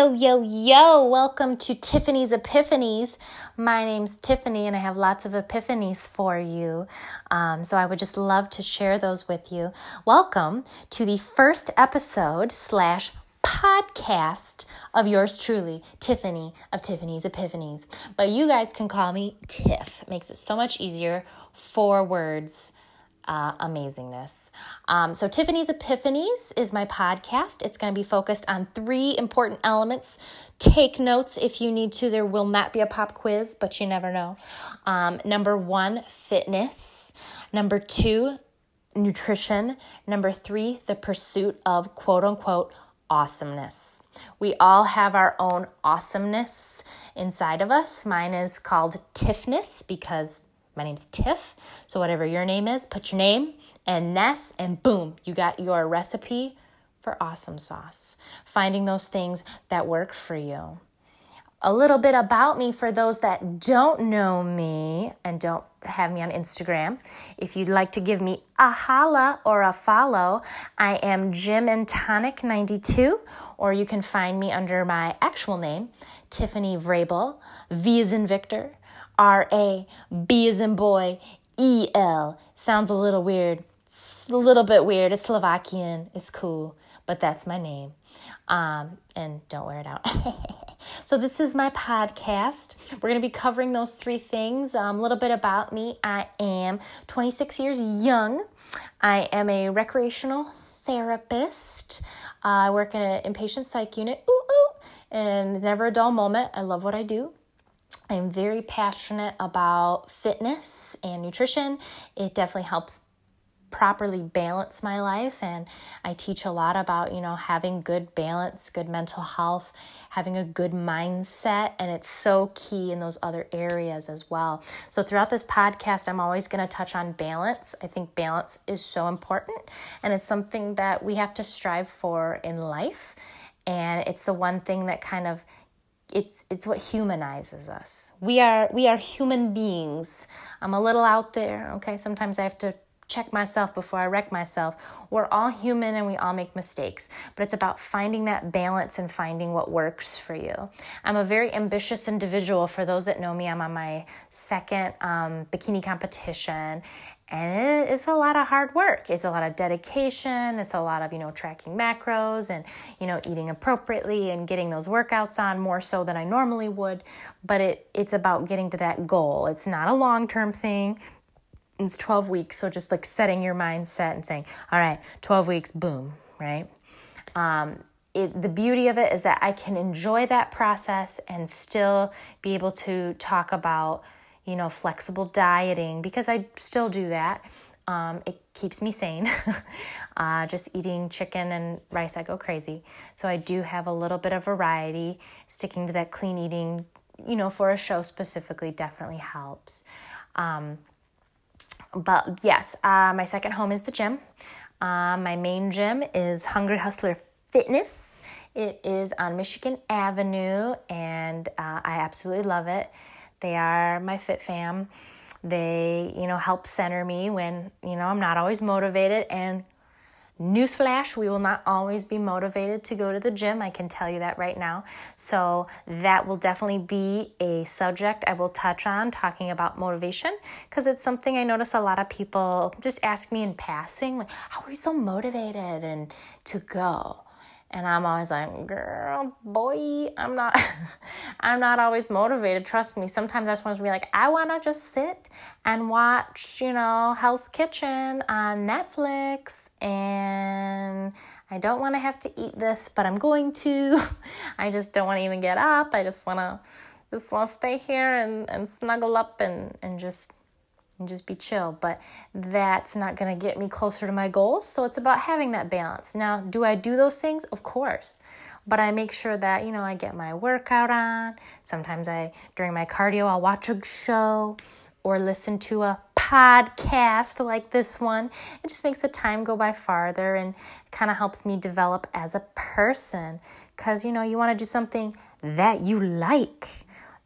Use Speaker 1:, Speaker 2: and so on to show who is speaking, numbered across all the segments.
Speaker 1: Yo, yo, yo, welcome to Tiffany's Epiphanies. My name's Tiffany, and I have lots of epiphanies for you. Um, so I would just love to share those with you. Welcome to the first episode slash podcast of yours truly, Tiffany of Tiffany's Epiphanies. But you guys can call me Tiff. Makes it so much easier. Four words uh, amazingness. Um, so, Tiffany's Epiphanies is my podcast. It's going to be focused on three important elements. Take notes if you need to. There will not be a pop quiz, but you never know. Um, number one, fitness. Number two, nutrition. Number three, the pursuit of quote unquote awesomeness. We all have our own awesomeness inside of us. Mine is called Tiffness because my name's Tiff. So, whatever your name is, put your name and Ness, and boom, you got your recipe for awesome sauce. Finding those things that work for you. A little bit about me for those that don't know me and don't have me on Instagram. If you'd like to give me a holla or a follow, I am Gym and Tonic 92, or you can find me under my actual name, Tiffany Vrabel, V is in Victor, R A, B is in boy, E L. Sounds a little weird. It's a little bit weird. It's Slovakian. It's cool, but that's my name. Um, and don't wear it out. so, this is my podcast. We're going to be covering those three things. Um, a little bit about me. I am 26 years young. I am a recreational therapist. Uh, I work in an inpatient psych unit. Ooh, ooh, and never a dull moment. I love what I do. I'm very passionate about fitness and nutrition. It definitely helps properly balance my life and I teach a lot about, you know, having good balance, good mental health, having a good mindset and it's so key in those other areas as well. So throughout this podcast I'm always going to touch on balance. I think balance is so important and it's something that we have to strive for in life and it's the one thing that kind of it's it's what humanizes us. We are we are human beings. I'm a little out there, okay? Sometimes I have to check myself before I wreck myself. We're all human and we all make mistakes, but it's about finding that balance and finding what works for you. I'm a very ambitious individual. For those that know me, I'm on my second um, bikini competition, and it's a lot of hard work. It's a lot of dedication. It's a lot of you know tracking macros and you know eating appropriately and getting those workouts on more so than i normally would. But it it's about getting to that goal. It's not a long term thing. It's 12 weeks. So just like setting your mindset and saying all right 12 weeks boom right? Um, it, the beauty of it is that i can enjoy that process and still be able to talk about you know, flexible dieting because I still do that. Um, it keeps me sane. uh, just eating chicken and rice, I go crazy. So I do have a little bit of variety. Sticking to that clean eating, you know, for a show specifically definitely helps. Um, but yes, uh, my second home is the gym. Uh, my main gym is Hungry Hustler Fitness. It is on Michigan Avenue, and uh, I absolutely love it. They are my fit fam. They, you know, help center me when, you know, I'm not always motivated. And newsflash, we will not always be motivated to go to the gym. I can tell you that right now. So that will definitely be a subject I will touch on talking about motivation because it's something I notice a lot of people just ask me in passing, like, how are you so motivated and to go? And i'm always like girl boy i'm not i'm not always motivated. Trust me sometimes i just want to be like i want to just sit and watch you know hell's kitchen on netflix and i don't want to have to eat this but i'm going to. I just don't want to even get up. I just want to just want to stay here and, and snuggle up and, and just and just be chill. But that's not going to get me closer to my goals. So it's about having that balance. Now, do I do those things? Of course. But I make sure that, you know, I get my workout on. Sometimes I, during my cardio, I'll watch a show or listen to a podcast like this one. It just makes the time go by farther and kind of helps me develop as a person. Because, you know, you want to do something that you like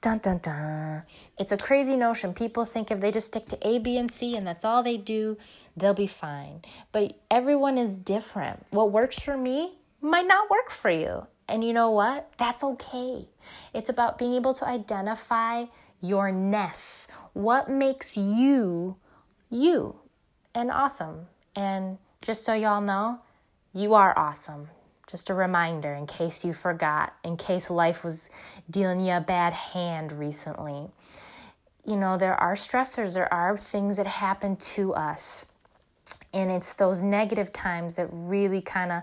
Speaker 1: Dun dun dun. It's a crazy notion. People think if they just stick to A, B, and C and that's all they do, they'll be fine. But everyone is different. What works for me might not work for you. And you know what? That's okay. It's about being able to identify your ness. What makes you you and awesome. And just so y'all know, you are awesome. Just a reminder in case you forgot, in case life was dealing you a bad hand recently. You know, there are stressors, there are things that happen to us. And it's those negative times that really kind of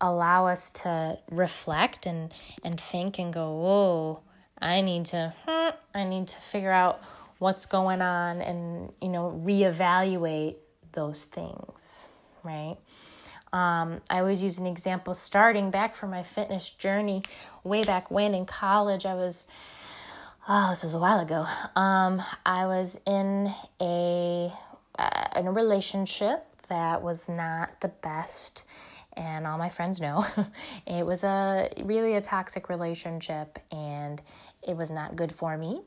Speaker 1: allow us to reflect and, and think and go, whoa, I need to, hmm, I need to figure out what's going on and, you know, reevaluate those things, right? Um, I always use an example starting back from my fitness journey way back when in college. I was, oh, this was a while ago. Um, I was in a uh, in a relationship that was not the best, and all my friends know it was a really a toxic relationship, and it was not good for me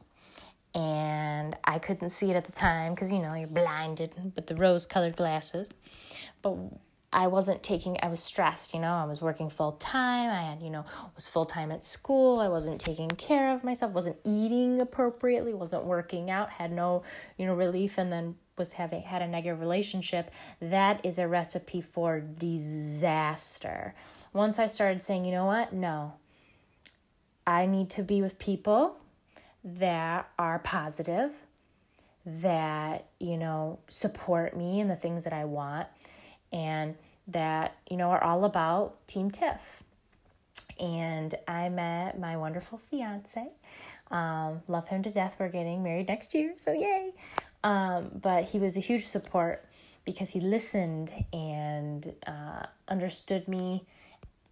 Speaker 1: and I couldn't see it at the time because you know you're blinded with the rose colored glasses. But I wasn't taking I was stressed, you know. I was working full time. I had, you know, was full time at school. I wasn't taking care of myself, wasn't eating appropriately, wasn't working out, had no, you know, relief and then was having had a negative relationship. That is a recipe for disaster. Once I started saying, you know what? No. I need to be with people that are positive, that, you know, support me in the things that I want, and that, you know, are all about Team Tiff. And I met my wonderful fiance. Um, love him to death. We're getting married next year, so yay. Um, but he was a huge support because he listened and uh, understood me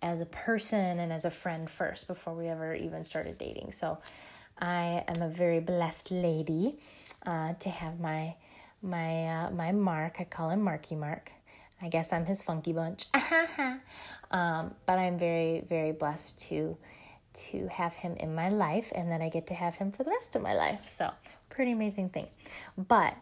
Speaker 1: as a person and as a friend first before we ever even started dating. So I am a very blessed lady uh, to have my my uh, my Mark. I call him Marky Mark. I guess I'm his funky bunch. um, but I'm very very blessed to to have him in my life, and then I get to have him for the rest of my life. So pretty amazing thing. But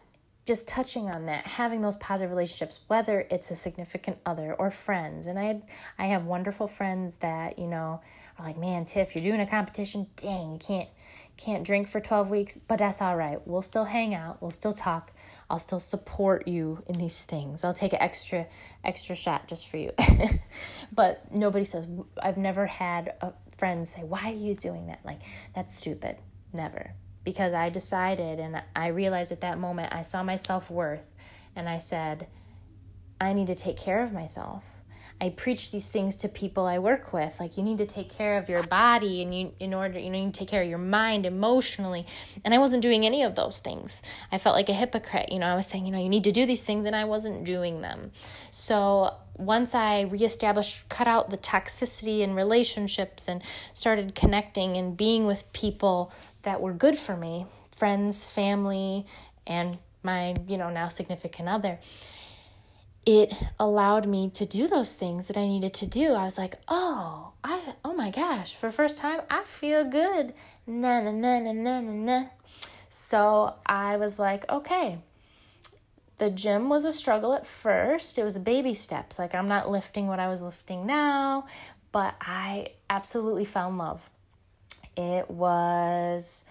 Speaker 1: just touching on that, having those positive relationships, whether it's a significant other or friends. And I I have wonderful friends that, you know, are like, man, Tiff, you're doing a competition. Dang, you can't can't drink for 12 weeks, but that's all right. We'll still hang out, we'll still talk. I'll still support you in these things. I'll take an extra extra shot just for you. but nobody says I've never had a friend say, "Why are you doing that?" Like that's stupid. Never. Because I decided and I realized at that moment I saw my self-worth and I said, I need to take care of myself. I preach these things to people I work with. Like you need to take care of your body and you in order you know you need to take care of your mind emotionally. And I wasn't doing any of those things. I felt like a hypocrite. You know, I was saying, you know, you need to do these things and I wasn't doing them. So once I reestablished, cut out the toxicity in relationships and started connecting and being with people that were good for me, friends, family, and my, you know, now significant other it allowed me to do those things that I needed to do. I was like, oh, I oh my gosh, for first time I feel good. Na na na na na na na. So I was like, okay. The gym was a struggle at first. It was baby steps. Like I'm not lifting what I was lifting now, but I absolutely found love. It was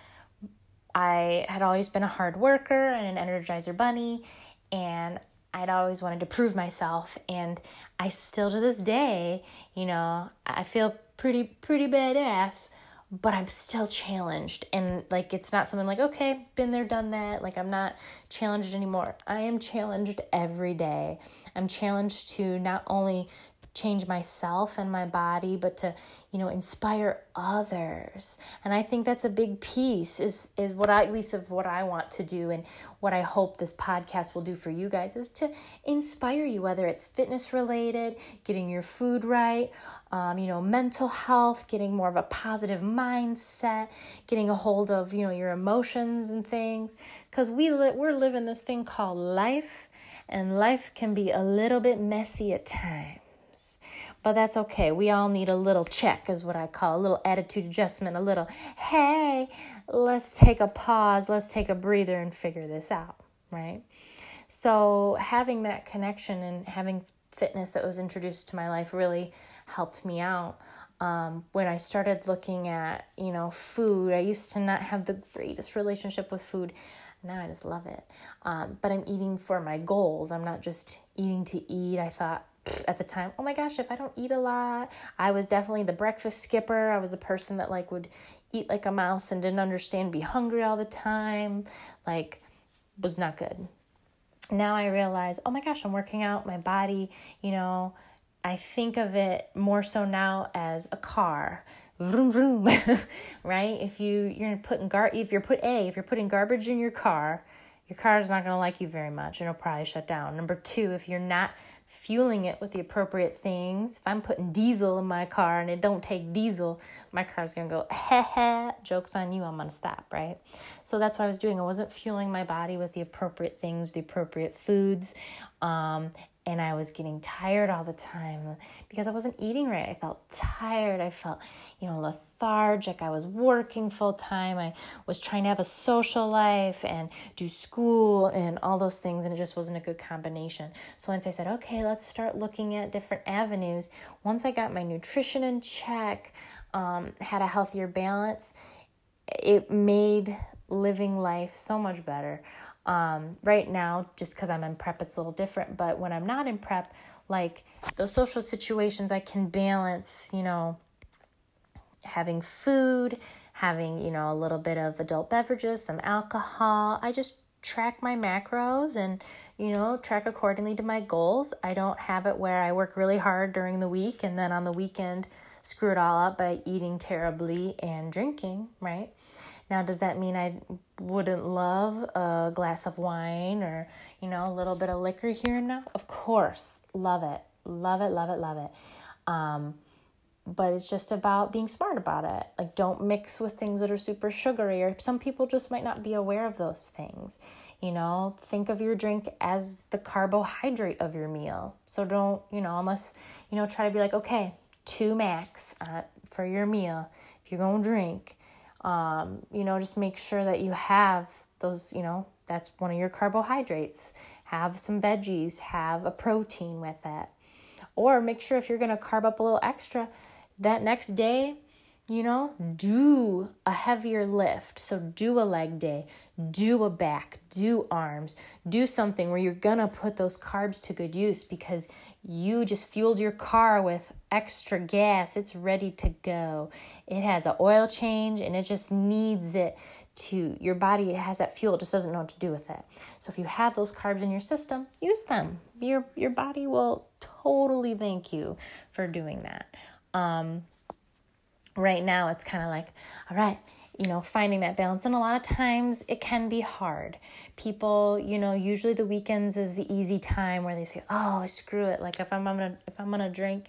Speaker 1: I had always been a hard worker and an energizer bunny and I'd always wanted to prove myself and I still to this day, you know, I feel pretty pretty badass, but I'm still challenged and like it's not something like okay, been there done that, like I'm not challenged anymore. I am challenged every day. I'm challenged to not only change myself and my body but to you know inspire others. And i think that's a big piece is is what i at least of what i want to do and what i hope this podcast will do for you guys is to inspire you whether it's fitness related getting your food right um, you know mental health getting more of a positive mindset getting a hold of you know your emotions and things. Because we li- we're living this thing called life and life can be a little bit messy at times but that's okay. We all need a little check, is what I call a little attitude adjustment, a little, hey, let's take a pause, let's take a breather and figure this out, right? So, having that connection and having fitness that was introduced to my life really helped me out. Um, when I started looking at, you know, food, I used to not have the greatest relationship with food. Now I just love it. Um, but I'm eating for my goals. I'm not just eating to eat. I thought at the time, oh my gosh, if I don't eat a lot, I was definitely the breakfast skipper. I was the person that like would eat like a mouse and didn't understand be hungry all the time. Like was not good. Now I realize, oh my gosh, I'm working out my body, you know, I think of it more so now as a car. Vroom vroom, right? If you you're putting gar if you're put a if you're putting garbage in your car, your car is not going to like you very much and it'll probably shut down. Number two, if you're not fueling it with the appropriate things, if I'm putting diesel in my car and it don't take diesel, my car's gonna go, heh heh, joke's on you, I'm gonna stop, right? So that's what I was doing. I wasn't fueling my body with the appropriate things, the appropriate foods. Um, and I was getting tired all the time because I wasn't eating right. I felt tired. I felt, you know, lethargic. I was working full time. I was trying to have a social life and do school and all those things, and it just wasn't a good combination. So once I said, okay, let's start looking at different avenues, once I got my nutrition in check, um, had a healthier balance, it made living life so much better. Um, right now, just because I'm in prep, it's a little different. But when I'm not in prep, like those social situations, I can balance, you know, having food, having, you know, a little bit of adult beverages, some alcohol. I just track my macros and, you know, track accordingly to my goals. I don't have it where I work really hard during the week and then on the weekend screw it all up by eating terribly and drinking, right? Now, does that mean I wouldn't love a glass of wine or, you know, a little bit of liquor here and now? Of course, love it. Love it, love it, love it. Um, but it's just about being smart about it. Like, don't mix with things that are super sugary, or some people just might not be aware of those things. You know, think of your drink as the carbohydrate of your meal. So, don't, you know, unless, you know, try to be like, okay, two max uh, for your meal. If you're to drink, um, you know, just make sure that you have those, you know, that's one of your carbohydrates. Have some veggies, have a protein with it. Or make sure if you're to carb up a little extra, that next day, you know, do a heavier lift. So do a leg day, do a back, do arms, do something where you're gonna put those carbs to good use because you just fueled your car with extra gas. It's ready to go. It has an oil change and it just needs it to your body has that fuel, it just doesn't know what to do with it. So if you have those carbs in your system, use them. Your your body will totally thank you for doing that. Um, right now it's kind of like, all right, you know, finding that balance. And a lot of times it can be hard. People, you know, usually the weekends is the easy time where they say, oh, screw it. Like if I'm gonna if I'm gonna drink,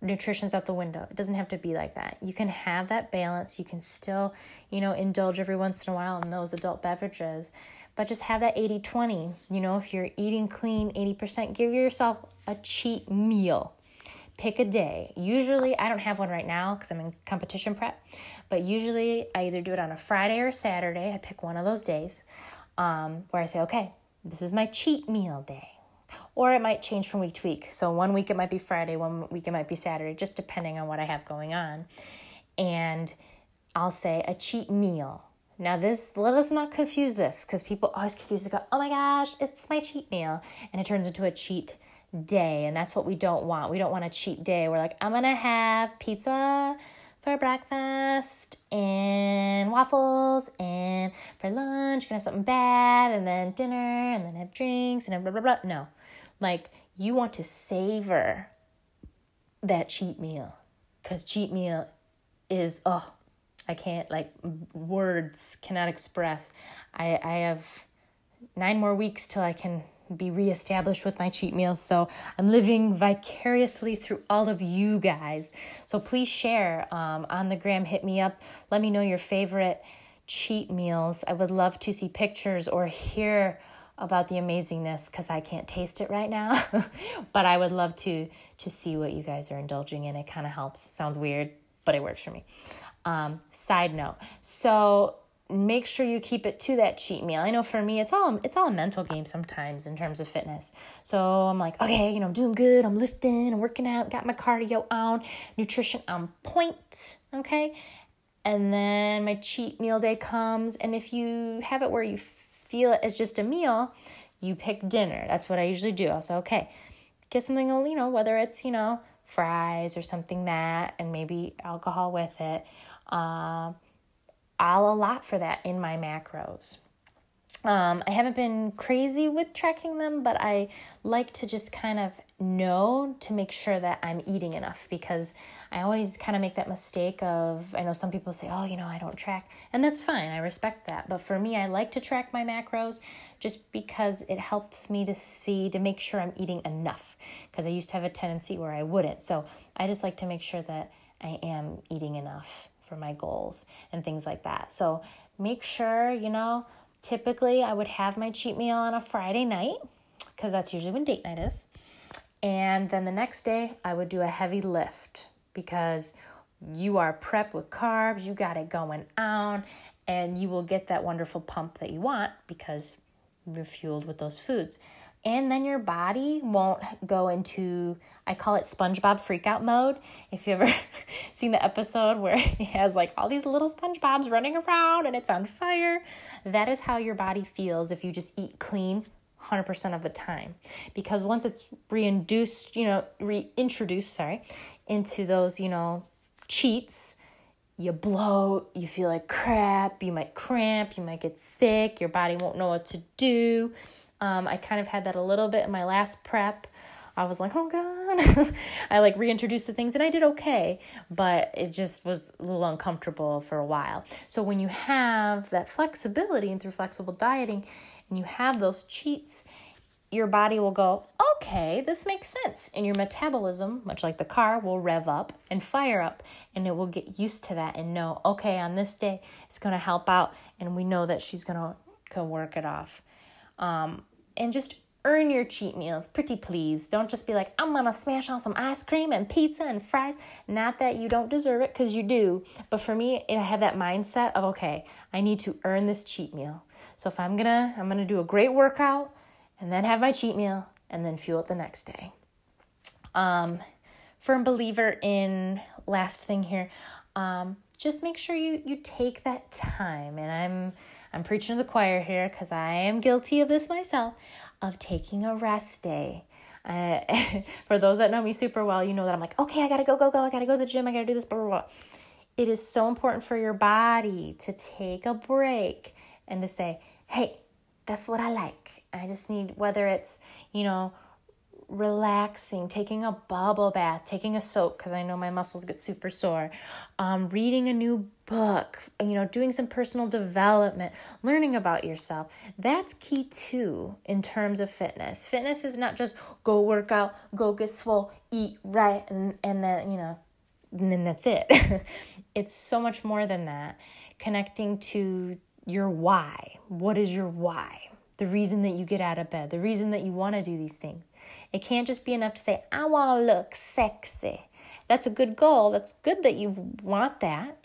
Speaker 1: nutrition's out the window. It doesn't have to be like that. You can have that balance. You can still, you know, indulge every once in a while in those adult beverages, but just have that 80 20. You know, if you're eating clean 80%, give yourself a cheat meal pick a day. Usually, I don't have one right now because I'm in competition prep, but usually I either do it on a Friday or Saturday. I pick one of those days um, where I say, okay, this is my cheat meal day. Or it might change from week to week. So one week it might be Friday, one week it might be Saturday, just depending on what I have going on. And I'll say a cheat meal. Now, this let us not confuse this because people always confuse it. Go, oh my gosh, it's my cheat meal, and it turns into a cheat day. And that's what we don't want. We don't want a cheat day. We're like, I'm going to have pizza for breakfast and waffles and for lunch, can have something bad and then dinner and then have drinks and blah, blah, blah. No. Like, you want to savor that cheat meal because cheat meal is, oh, I can't, like, words cannot express. I, I have nine more weeks till I can be reestablished with my cheat meals. So I'm living vicariously through all of you guys. So please share um, on the gram, hit me up. Let me know your favorite cheat meals. I would love to see pictures or hear about the amazingness because I can't taste it right now. but I would love to to see what you guys are indulging in. It kind of helps. Sounds weird, but it works for me. Um, side note. So make sure you keep it to that cheat meal. I know for me it's all it's all a mental game sometimes in terms of fitness. So I'm like, okay, you know, I'm doing good, I'm lifting, I'm working out, got my cardio on, nutrition on point, okay? And then my cheat meal day comes and if you have it where you feel it as just a meal, you pick dinner. That's what I usually do. I'll say, okay, get something, you know, whether it's, you know, fries or something that and maybe alcohol with it. Um I'll allot for that in my macros. Um, I haven't been crazy with tracking them, but I like to just kind of know to make sure that I'm eating enough because I always kind of make that mistake of I know some people say, "Oh, you know, I don't track." And that's fine. I respect that. But for me, I like to track my macros just because it helps me to see to make sure I'm eating enough because I used to have a tendency where I wouldn't. So, I just like to make sure that I am eating enough for my goals and things like that. So make sure, you know, typically I would have my cheat meal on a Friday night because that's usually when date night is. And then the next day I would do a heavy lift because you are prepped with carbs, you got it going on, and you will get that wonderful pump that you want because you're fueled with those foods and then your body won't go into I call it SpongeBob freakout mode. If you ever seen the episode where he has like all these little SpongeBobs running around and it's on fire, that is how your body feels if you just eat clean 100% of the time. Because once it's reintroduced, you know, reintroduced, sorry, into those, you know, cheats, you bloat, you feel like crap, you might cramp, you might get sick, your body won't know what to do um, I kind of had that a little bit in my last prep. I was like, oh God. I like reintroduced the things and I did okay, but it just was a little uncomfortable for a while. So when you have that flexibility and through flexible dieting and you have those cheats, your body will go, okay, this makes sense. And your metabolism, much like the car, will rev up and fire up, and it will get used to that and know, okay, on this day, it's going to help out. And we know that she's going to go work it off. Um, and just earn your cheat meals, pretty please. Don't just be like, I'm gonna smash on some ice cream and pizza and fries. Not that you don't deserve it, because you do. But for me, I have that mindset of, okay, I need to earn this cheat meal. So if I'm gonna, I'm gonna do a great workout and then have my cheat meal and then fuel it the next day. Um, firm believer in last thing here. Um, just make sure you you take that time and i'm i'm preaching to the choir here because i am guilty of this myself of taking a rest day. Uh, for those that know me super well you know that i'm like okay i gotta go go go. I gotta go to the gym. I gotta do this blah blah blah. It is so important for your body to take a break and to say hey that's what i like. I just need whether it's you know relaxing, taking a bubble bath, taking a soak because I know my muscles get super sore, um, reading a new book, you know, doing some personal development, learning about yourself. That's key too in terms of fitness. Fitness is not just go work out, go get swole, eat right, and, and then, you know, and then that's it. it's so much more than that. Connecting to your why. What is your why? The reason that you get out of bed, the reason that you want to do these things. It can't just be enough to say, I want to look sexy. That's a good goal. That's good that you want that.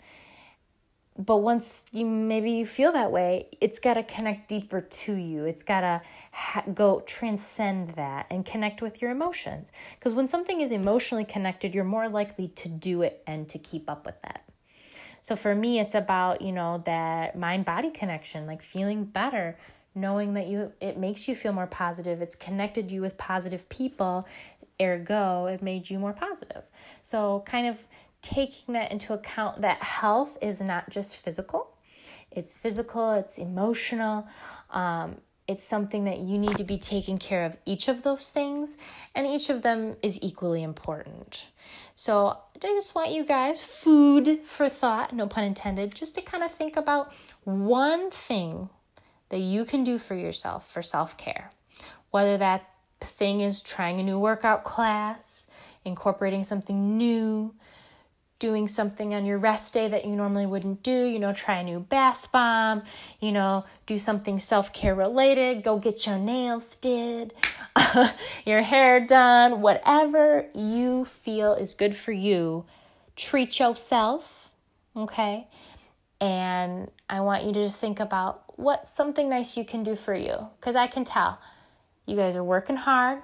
Speaker 1: But once you maybe you feel that way, it's got to connect deeper to you. It's got to ha- go transcend that and connect with your emotions. Because when something is emotionally connected, you're more likely to do it and to keep up with that. So for me, it's about, you know, that mind body connection, like feeling better, knowing that you it makes you feel more positive. It's connected you with positive people ergo it made you more positive. So kind of taking that into account that health is not just physical. It's physical it's emotional um, it's something that you need to be taking care of each of those things and each of them is equally important. So i just want you guys food for thought no pun intended just to kind of think about one thing that you can do for yourself for self care. Whether that thing is trying a new workout class, incorporating something new, doing something on your rest day that you normally wouldn't do, you know, try a new bath bomb, you know, do something self care related, go get your nails did, your hair done, whatever you feel is good for you. Treat yourself, okay? And I want you to just think about what's something nice you can do for you. Because I can tell you guys are working hard,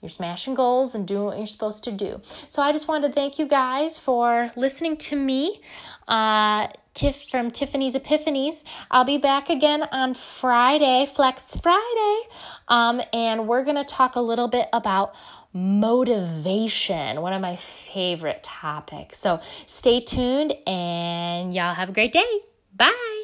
Speaker 1: you're smashing goals and doing what you're supposed to do. So I just wanted to thank you guys for listening to me. Uh, Tiff from Tiffany's Epiphanies. I'll be back again on Friday, Flex Friday, um, and we're gonna talk a little bit about motivation, one of my favorite topics. So stay tuned, and y'all have a great day. Bye.